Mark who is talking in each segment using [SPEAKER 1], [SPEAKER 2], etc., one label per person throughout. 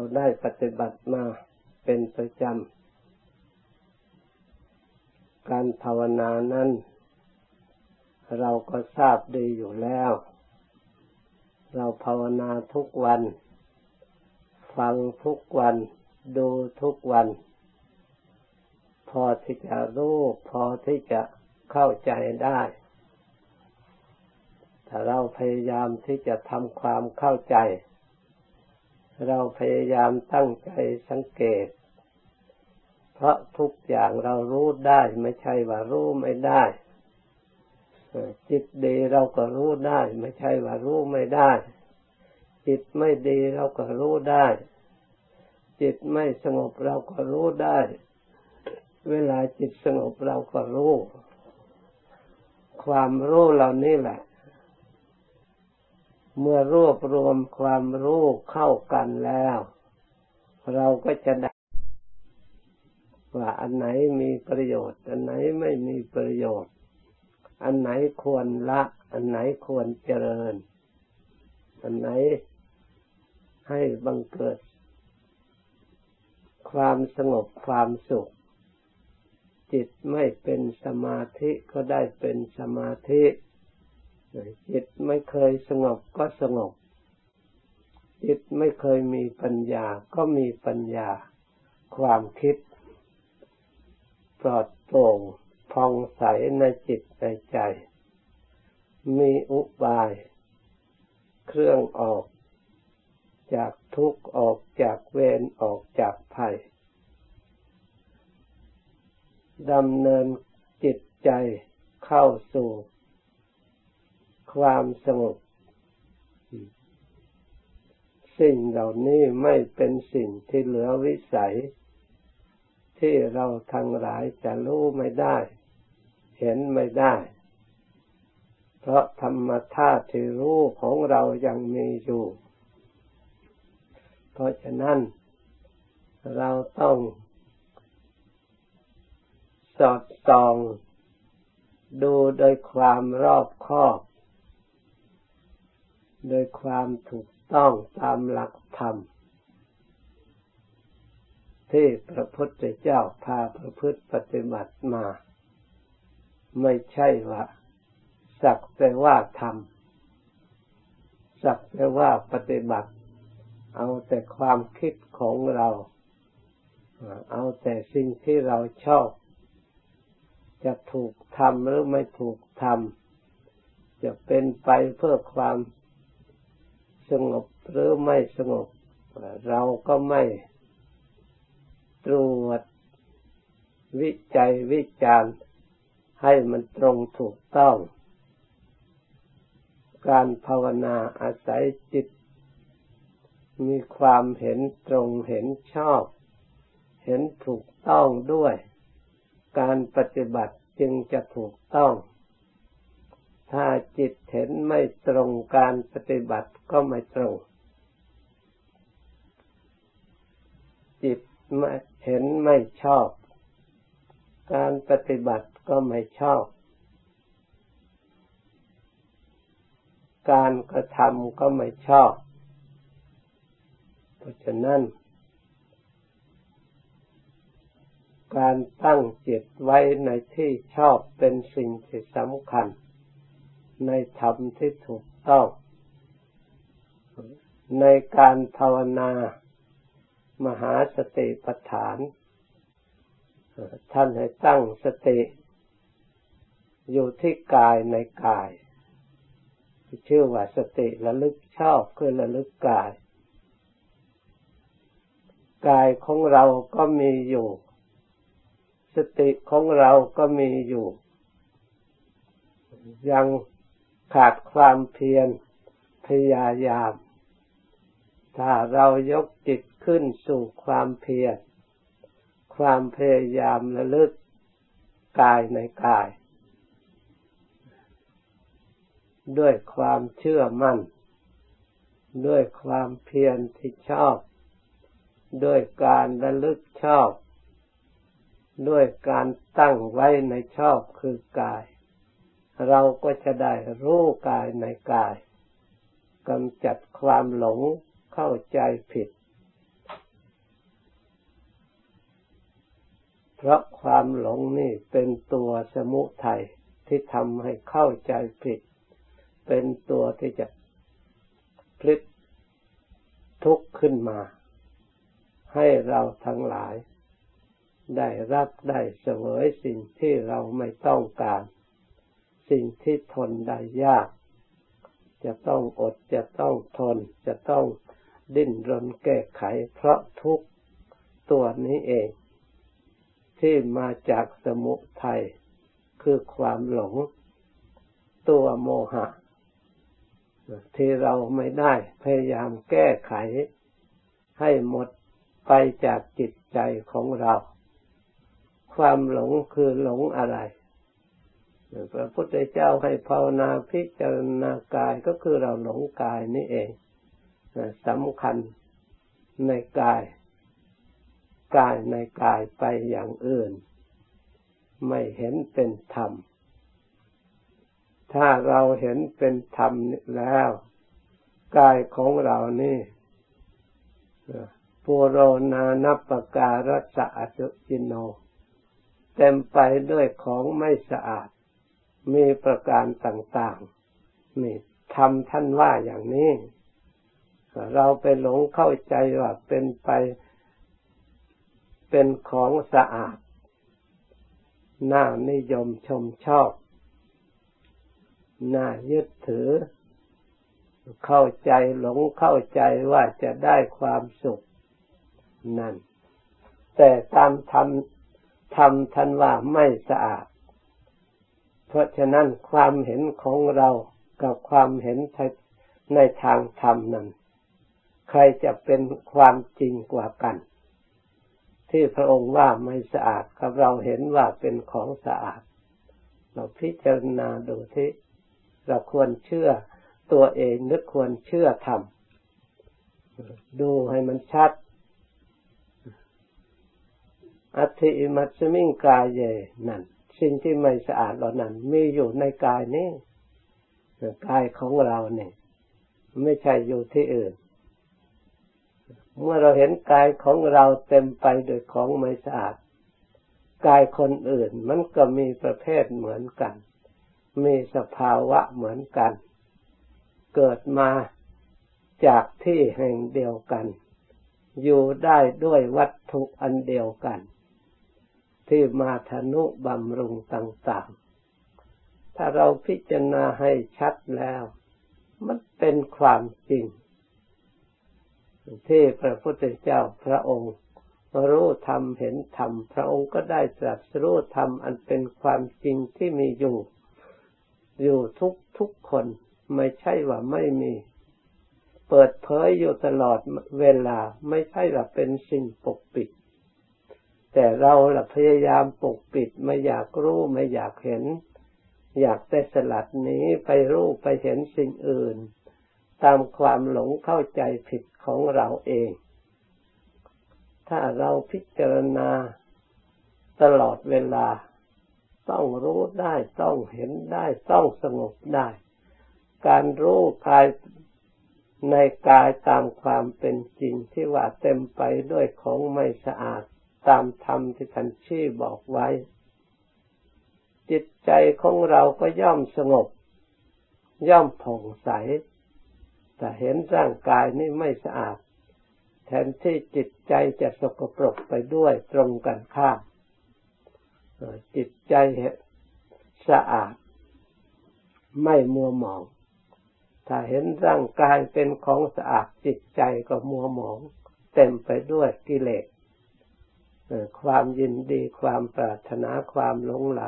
[SPEAKER 1] เราได้ปฏิบัติมาเป็นประจำ การภาวนานั้น เราก็ทราบดีอยู่แล้ว เราภาวนาทุกวัน ฟังทุกวัน ดูทุกวัน พอที่จะรู้พอที่จะเข้าใจได้ถ้าเราพยายามที่จะทำความเข้าใจ เราพยายามตั้งใจสังเกต เพราะทุกอย่างเรารู้ได้ไม่ใช่ว่ารู้ไม่ได้จิตดีเราก็รู้ได้ ไม่ใช่ว่ารู้ไม่ได้ จิตไม่ดีเราก็รู้ได้ จิตไม่สงบเราก็รู้ได้ เวลาจิตสงบเราก็รู้ ความรู้เหล่านี้แหละ เมื่อรวบรวมความรู้เข้ากันแล้ว เราก็จะได้ว่าอันไหนมีประโยชน์ อันไหนไม่มีประโยชน์ อันไหนควรละ อันไหนควรเจริญ อันไหนให้บังเกิด ความสงบความสุข จิตไม่เป็นสมาธิก็ได้เป็นสมาธิ จิตไม่เคยสงบก็สงบ จิตไม่เคยมีปัญญาก็มีปัญญา ความคิด ปลอดโปร่งพองใสในจิตในใจ มีอุบาย เครื่องออก จากทุกข์ออกจากเวรออกจากภัยดำเนินจิตใจเข้าสู่ ความสงบ สิ่งเหล่านี้ไม่เป็นสิ่งที่เหลือวิสัย ที่เราทั้งหลายจะรู้ไม่ได้ เห็นไม่ได้ เพราะธรรมธาตุที่รู้ของเรายังมีอยู่ เพราะฉะนั้น เราต้องสอดส่องดูโดยความรอบคอบ โดยความถูกต้องตามหลักธรรม ที่พระพุทธเจ้าพาประพฤติปฏิบัติมา ไม่ใช่ว่า สักแต่ว่าทำสักแต่ว่าปฏิบัติ เอาแต่ความคิดของเรา เอาแต่สิ่งที่เราชอบ จะถูกทำหรือไม่ถูกทำจะเป็นไปเพื่อความ สงบหรือไม่สงบ เราก็ไม่ตรวจวิจัยวิจารณ์ให้มันตรงถูกต้อง การภาวนาอาศัยจิต มีความเห็นตรงเห็นชอบ เห็นถูกต้องด้วย การปฏิบัติจึงจะถูกต้อง ถ้าจิตเห็นไม่ตรงการปฏิบัติก็ไม่ตรง จิตเห็นไม่ชอบ การปฏิบัติก็ไม่ชอบ การกระทำก็ไม่ชอบ เพราะฉะนั้น การตั้งจิตไว้ในที่ชอบเป็นสิ่งที่สำคัญ ในธรรมที่ถูกต้อง ในการภาวนามหาสติปัฏฐาน ท่านให้ตั้งสติ อยู่ที่กายในกายชื่อว่าสติระลึกชอบคือระลึกกาย กายของเราก็มีอยู่ สติของเราก็มีอยู่ ยัง ขาดความเพียรพยายาม ถ้าเรายกจิตขึ้นสู่ความเพียร ความพยายามระลึกกายในกาย ด้วยความเชื่อมั่น ด้วยความเพียรที่ชอบ ด้วยการระลึกชอบ ด้วยการตั้งไว้ในชอบคือกาย เราก็จะได้รู้กายในกายกำจัดความหลงเข้าใจผิด เพราะความหลงนี่เป็นตัวสมุทัยที่ทำให้เข้าใจผิด เป็นตัวที่จะพลิกทุกข์ขึ้นมา ให้เราทั้งหลาย ได้รับได้เสวยสิ่งที่เราไม่ต้องการ สิ่งที่ทนได้ยาก จะต้องอดจะต้องทน จะต้องดิ้นรนแก้ไข เพราะทุกตัวนี้เอง ที่มาจากสมุทัยคือความหลง ตัวโมหะ ที่เราไม่ได้พยายามแก้ไข ให้หมดไปจากจิตใจของเรา ความหลงคือหลงอะไร พระพุทธเจ้าให้ภาวนาพิจารณากายก็คือเราหลงกายนี่เองสำคัญในกาย กายในกายไปอย่างอื่น ไม่เห็นเป็นธรรม ถ้าเราเห็นเป็นธรรมแล้ว กายของเรานี่ปุโรนานัปการัสะจุจิโน เต็มไปด้วยของไม่สะอาด มีประการต่างๆนี่ทำท่านว่าอย่างนี้ เราไปหลงเข้าใจว่าเป็นไปเป็นของสะอาด น่านิยมชมชอบ น่ายึดถือ เข้าใจหลงเข้าใจว่าจะได้ความสุขนั่น แต่ตามธรรมทำท่านว่าไม่สะอาด เพราะฉะนั้นความเห็นของเรากับความเห็นในทางธรรมนั้นใครจะเป็นความจริงกว่ากัน ที่พระองค์ว่าไม่สะอาดกับเราเห็นว่าเป็นของสะอาด เราพิจารณาดูที่เราควรเชื่อตัวเองหรือควรเชื่อธรรมดูให้มันชัด อัติมัสมิงกายเยนั่น สิ่งที่ไม่สะอาดเหล่านั้นมีอยู่ในกายนี้กายของเราเนี่ย ไม่ใช่อยู่ที่อื่น เมื่อเราเห็นกายของเราเต็มไปด้วยของไม่สะอาด กายคนอื่นมันก็มีประเภทเหมือนกัน มีสภาวะเหมือนกัน เกิดมาจากที่แห่งเดียวกัน อยู่ได้ด้วยวัตถุอันเดียวกัน ที่มาทนุบำรุงต่างๆ ถ้าเราพิจารณาให้ชัดแล้ว มันเป็นความจริง ที่พระพุทธเจ้าพระองค์รู้ธรรมเห็นธรรมพระองค์ก็ได้ตรัสรู้ธรรมอันเป็นความจริงที่มีอยู่ อยู่ทุกทุกคนไม่ใช่ว่าไม่มี เปิดเผยอยู่ตลอดเวลาไม่ใช่ว่าเป็นสิ่งปกปิด แต่เราละพยายามปกปิดไม่อยากรู้ไม่อยากเห็น อยากแต่สลัดนี้ไปรู้ไปเห็นสิ่งอื่น ตามความหลงเข้าใจผิดของเราเอง ถ้าเราพิจารณาตลอดเวลา ต้องรู้ได้ต้องเห็นได้ต้องสงบได้ การรู้กายในกายตามความเป็นจริงที่ว่าเต็มไปด้วยของไม่สะอาด ตามธรรมที่ท่านชี้บอกไว้ จิตใจของเราก็ย่อมสงบ ย่อมผ่องใส แต่เห็นร่างกายนี่ไม่สะอาด แทนที่จิตใจจะสกปรกไปด้วยตรงกันข้ามจิตใจสะอาด ไม่มัวหมอง ถ้าเห็นร่างกายเป็นของสะอาดจิตใจก็มัวหมอง เต็มไปด้วยกิเลส ความยินดีความปรารถนาความหลงไหล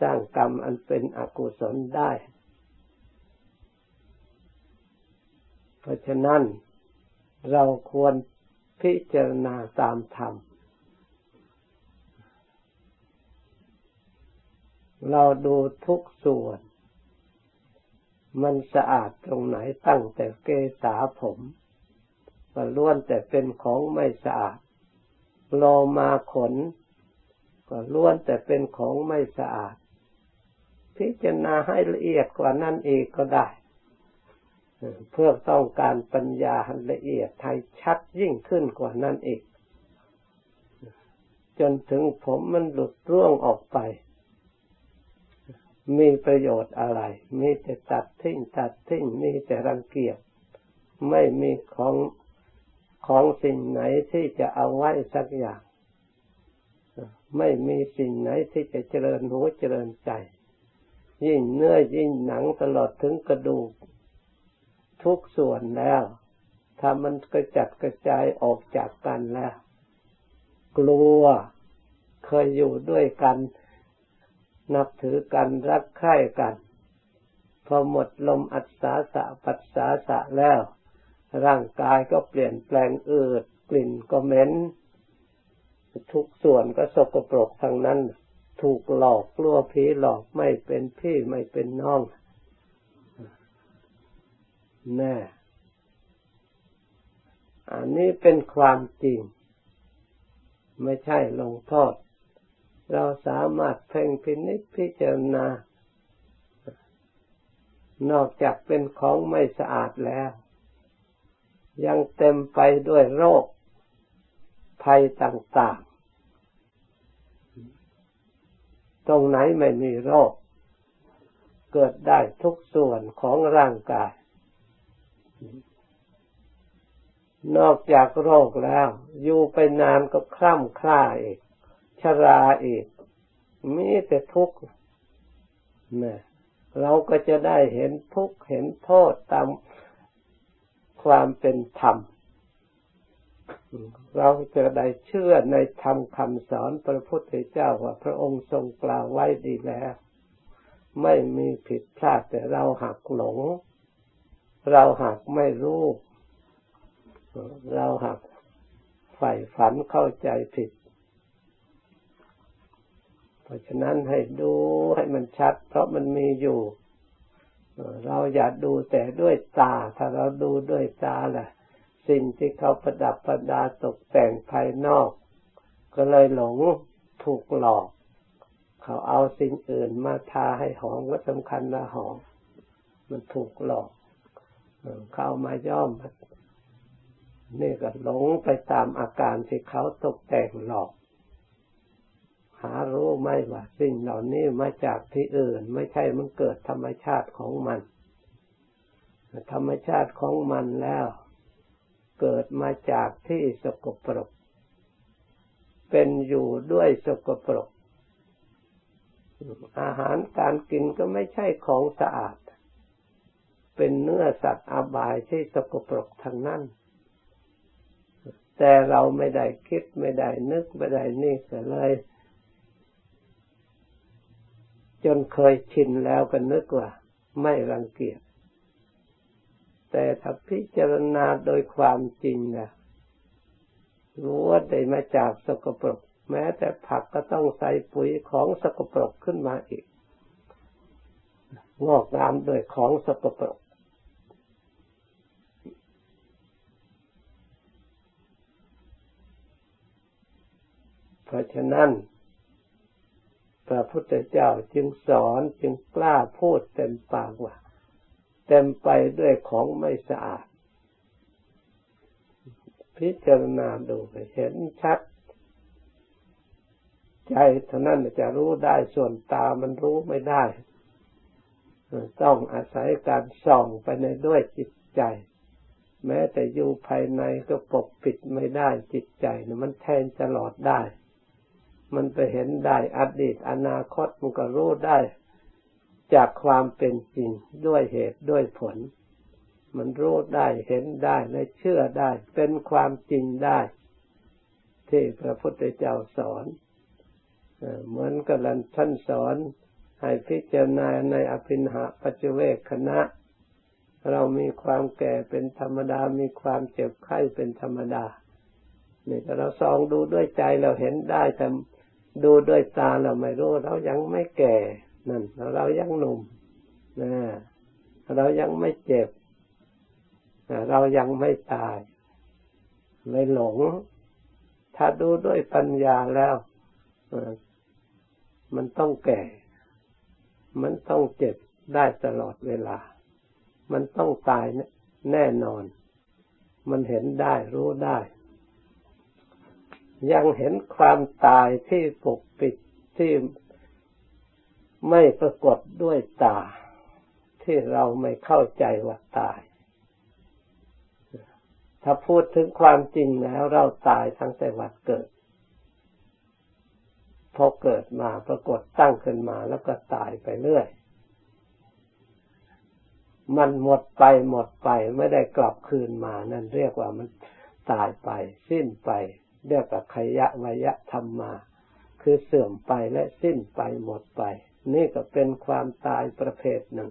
[SPEAKER 1] สร้างกรรมอันเป็นอกุศลได้ เพราะฉะนั้นเราควรพิจารณาตามธรรม เราดูทุกส่วน มันสะอาดตรงไหนตั้งแต่เกษาผมก็ล้วนแต่เป็นของไม่สะอาด โลมาขน ก็ล้วนแต่เป็นของไม่สะอาด พิจารณาให้ละเอียดกว่านั้นอีกก็ได้ เพื่อต้องการปัญญาละเอียดไทยชัดยิ่งขึ้นกว่านั้นอีก จนถึงผมมันหลุดร่วงออกไป มีประโยชน์อะไร มีแต่ตัดทิ้งตัดทิ้งมีแต่รังเกียจไม่มีของ ของสิ่งไหนที่จะเอาไว้สักอย่าง ไม่มีสิ่งไหนที่จะเจริญหัวเจริญใจ ยิ่งเนื้อยิ่งหนังตลอดถึงกระดูก ทุกส่วนแล้ว ถ้ามันกระจัดกระจายออกจากกันแล้ว กลัวเคยอยู่ด้วยกัน นับถือกันรักใคร่กัน พอหมดลมอัศสาสะปัสสาสะแล้ว ร่างกายก็เปลี่ยนแปลงอืดกลิ่นก็เหม็นทุกส่วนก็สกปรกทั้งนั้น ถูกหลอกกลัวผีหลอกไม่เป็นพี่ไม่เป็นน้องแน่อันนี้เป็นความจริง ไม่ใช่ลงโทษ เราสามารถเพ่งพินิจพิจารณานอกจากเป็นของไม่สะอาดแล้ว ยังเต็มไปด้วยโรคภัยต่าง ๆ ตรงไหนไม่มีโรค เกิดได้ทุกส่วนของร่างกาย นอกจากโรคแล้ว อยู่ไปนานก็คล่ำคล้าอีก ชราอีก มีแต่ทุกข์เนี่ยเราก็จะได้เห็นทุกข์เห็นโทษตาม ความเป็นธรรม เราจะได้เชื่อในธรรมคำสอนพระพุทธเจ้าว่าพระองค์ทรงกล่าวไว้ดีแล้ว ไม่มีผิดพลาดแต่เราหักหลง เราหักไม่รู้เราหักใฝ่ฝันเข้าใจผิด เพราะฉะนั้นให้ดูให้มันชัด เพราะมันมีอยู่ เราอย่าดูแต่ด้วยตา ถ้าเราดูด้วยตาแหละสิ่งที่เขาประดับประดาตกแต่งภายนอก ก็เลยหลงถูกหลอก เขาเอาสิ่งอื่นมาทาให้หอมก็สำคัญนะหอมมันถูกหลอกเข้ามาย่อมนี่ก็หลงไปตามอาการที่เขาตกแต่งหลอก ไหมว่าสิ่งเหล่านี้มาจากที่อื่น ไม่ใช่มันเกิดธรรมชาติของมัน ธรรมชาติของมันแล้ว เกิดมาจากที่สกปรก เป็นอยู่ด้วยสกปรก อาหารการกินก็ไม่ใช่ของสะอาด เป็นเนื้อสัตว์อบายที่สกปรกทั้งนั้นแต่เราไม่ได้คิดไม่ได้นึกไม่ได้นี่ก็เลย จนเคยชินแล้วก็นึกว่า ไม่รังเกียจแต่ถ้าพิจารณาโดยความจริงนะรู้ว่าได้มาจากสกปรก แม้แต่ผักก็ต้องใส่ปุ๋ยของสกปรกขึ้นมาอีก งอกงามโดยของสกปรก เพราะฉะนั้น พระพุทธเจ้าจึงสอนจึงกล้าพูดเต็มปากว่า เต็มไปด้วยของไม่สะอาด พิจารณาดูเห็นชัด ใจเท่านั้นจะรู้ได้ส่วนตามันรู้ไม่ได้ ต้องอาศัยการส่องไปในด้วยจิตใจ แม้แต่อยู่ภายในก็ปกปิดไม่ได้จิตใจนะมันแทนตลอดได้ มันไปเห็นได้อดีตอนาคตมันก็รู้ได้ จากความเป็นจริงด้วยเหตุด้วยผล มันรู้ได้เห็นได้และเชื่อได้ เป็นความจริงได้ ที่พระพุทธเจ้าสอนเหมือนกับท่านสอนให้พิจารณาในอภินหาปัจเวกคณะ เรามีความแก่เป็นธรรมดา มีความเจ็บไข้เป็นธรรมดานี่เราส่องดูด้วยใจเราเห็นได้แต่ ดูด้วยตาเราไม่รู้เรายังไม่แก่นั่นเรายังหนุ่มนะเรายังไม่เจ็บ เรายังไม่ตายไม่หลง ถ้าดูด้วยปัญญาแล้วมันต้องแก่ มันต้องเจ็บได้ตลอดเวลา มันต้องตายแน่นอน มันเห็นได้รู้ได้ ยังเห็นความตายที่ปกปิดที่ไม่ปรากฏด้วยตา ที่เราไม่เข้าใจว่าตาย ถ้าพูดถึงความจริงแล้วเราตายทั้งแต่วัดเกิด พอเกิดมาปรากฏตั้งขึ้นมาแล้วก็ตายไปเรื่อย มันหมดไปหมดไปไม่ได้กลับคืนมา นั่นเรียกว่ามันตายไปสิ้นไป เรียกว่าขยะวยะธรรมมา คือเสื่อมไปและสิ้นไปหมดไป นี่ก็เป็นความตายประเภทหนึ่ง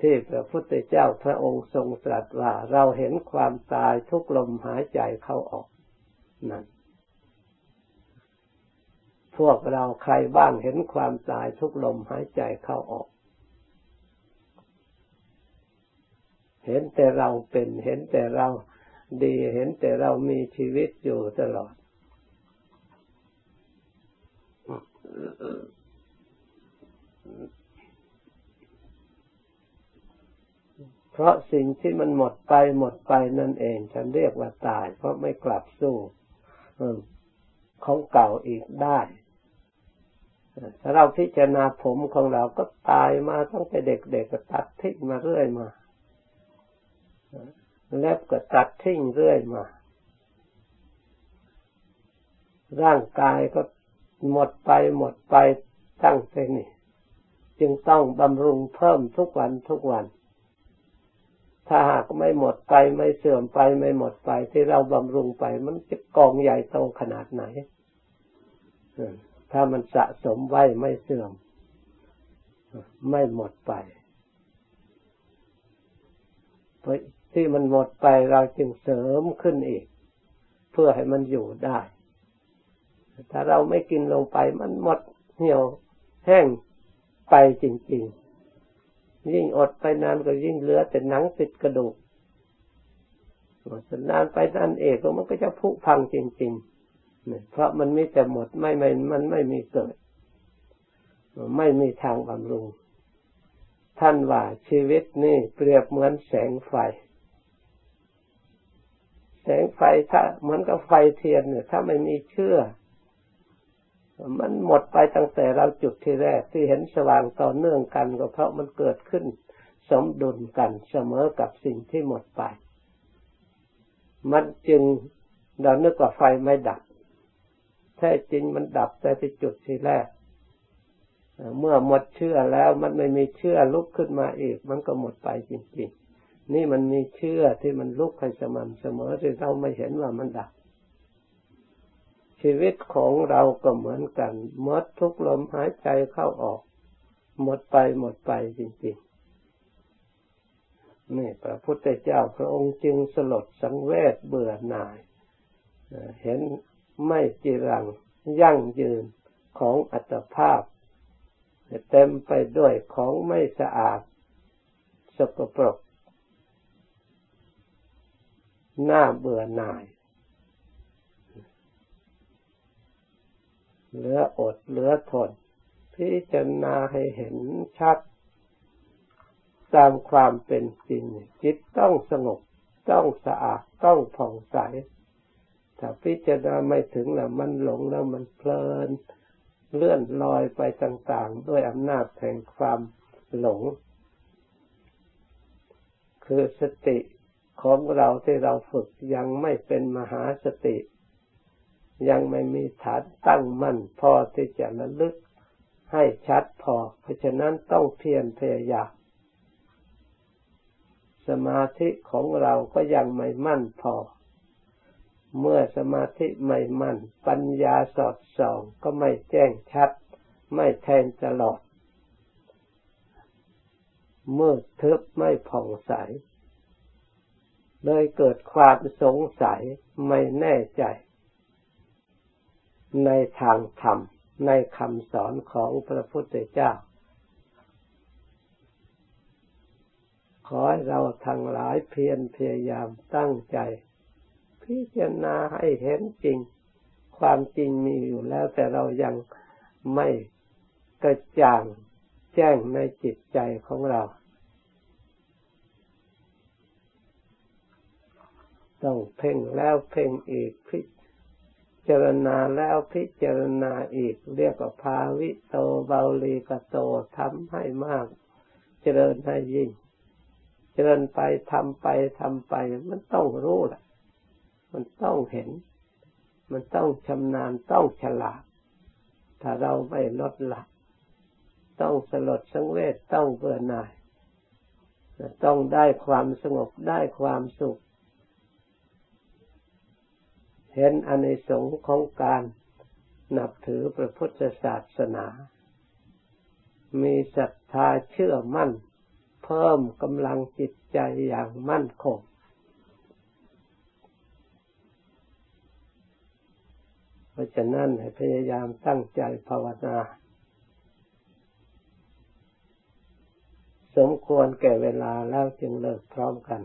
[SPEAKER 1] ที่พระพุทธเจ้าพระองค์ทรงตรัสว่าเราเห็นความตายทุกลมหายใจเข้าออกนั่นพวกเราใครบ้างเห็นความตายทุกลมหายใจเข้าออก เห็นแต่เราเป็นเห็นแต่เรา ดีเห็นแต่เรามีชีวิตอยู่ตลอด เพราะสิ่งที่มันหมดไปหมดไปนั่นเอง ฉันเรียกว่าตาย เพราะไม่กลับสู้ของเก่าอีกได้ถ้าเราพิจารณาผมของเราก็ตายมาตั้งแต่เด็กๆก็ตัดทิ้งมาเรื่อยมา เล็บก็ตัดทิ้งเรื่อยมา ร่างกายก็หมดไปหมดไปตั้งแต่นี่จึงต้องบำรุงเพิ่มทุกวันทุกวัน ถ้าหากไม่หมดไปไม่เสื่อมไปไม่หมดไปที่เราบำรุงไป มันจะกองใหญ่โตขนาดไหน ถ้ามันสะสมไว้ไม่เสื่อม ไม่หมดไป ที่มันหมดไปเราจึงเสริมขึ้นอีก เพื่อให้มันอยู่ได้ ถ้าเราไม่กินลงไปมันหมดเหี่ยวแห้งไปจริง ๆ ยิ่งอดไปนานก็ยิ่งเหลือแต่หนังติดกระดูกนานไปนั่นเองก็มันก็จะผุพังจริงๆเพราะมันไม่แต่หมดไม่ไม่มันไม่มีเกิด ไม่มีทางบำรุงท่านว่าชีวิตนี่เปรียบเหมือนแสงไฟ สงไฟถ้าเหมือนกับไฟเทียนเนี่ย ถ้าไม่มีเชื่อ มันหมดไปตั้งแต่เราจุดที่แรกที่เห็นสว่างต่อเนื่องกันก็เพราะมันเกิดขึ้น สมดุลกันเสมอกับสิ่งที่หมดไป มันจึงเรานึกว่าไฟไม่ดับ แท้จริงมันดับแต่ที่จุดที่แรก เมื่อหมดเชื่อแล้วมันไม่มีเชื่อลุกขึ้นมาอีก มันก็หมดไปจริง นี่มันมีเชื่อที่มันลุกให้สม่ำเสมอที่เราไม่เห็นว่ามันดับ ชีวิตของเราก็เหมือนกันหมดทุกลมหายใจเข้าออก หมดไปหมดไปจริงๆนี่พระพุทธเจ้าพระองค์จึงสลดสังเวชเบื่อหน่าย เห็นไม่จีรังยั่งยืนของอัตภาพ เต็มไปด้วยของไม่สะอาดสกปรก หน้าเบื่อหน่าย เหลืออดเหลือทน พิจารณาให้เห็นชัด ตามความเป็นจริง จิตต้องสงบ ต้องสะอาด ต้องผ่องใส ถ้าพิจารณาไม่ถึงแล้วมันหลงแล้วมันเพลิน เลื่อนลอยไปต่างๆ ด้วยอำนาจแห่งความหลง คือสติ ของเราที่เราฝึกยังไม่เป็นมหาสติ ยังไม่มีฐานตั้งมั่นพอที่จะระลึกให้ชัดพอ เพราะฉะนั้นต้องเพียรพยายามสมาธิของเราก็ยังไม่มั่นพอ เมื่อสมาธิไม่มั่น ปัญญาสอดส่องก็ไม่แจ้งชัด ไม่แทงตลอด เมื่อทึบไม่ผ่องใส เลยเกิดความสงสัยไม่แน่ใจ ในทางธรรม ในคำสอนของพระพุทธเจ้า ขอให้เราทั้งหลายเพียรพยายามตั้งใจ พิจารณาให้เห็นจริง ความจริงมีอยู่แล้วแต่เรายังไม่กระจ่างแจ้งในจิตใจของเรา ต้องเพ่งแล้วเพ่งอีกพิจารณาแล้วพิจารณาอีก เรียกว่าภาวิโตเบาลีกโตทำให้มาก เจริญให้ยิ่ง เจริญไปทำไปทำไป มันต้องรู้แหละมันต้องเห็น มันต้องชำนาญต้องฉลาด ถ้าเราไม่ลดละต้องสลดสังเวชต้องเบื่อหน่าย ต้องได้ความสงบได้ความสุข เห็นอนิสงส์ของการนับถือพระพุทธศาสนา มีศรัทธาเชื่อมั่น เพิ่มกำลังจิตใจอย่างมั่นคง เพราะฉะนั้นให้พยายามตั้งใจภาวนา สมควรแก่เวลาแล้วจึงเลิกพร้อมกัน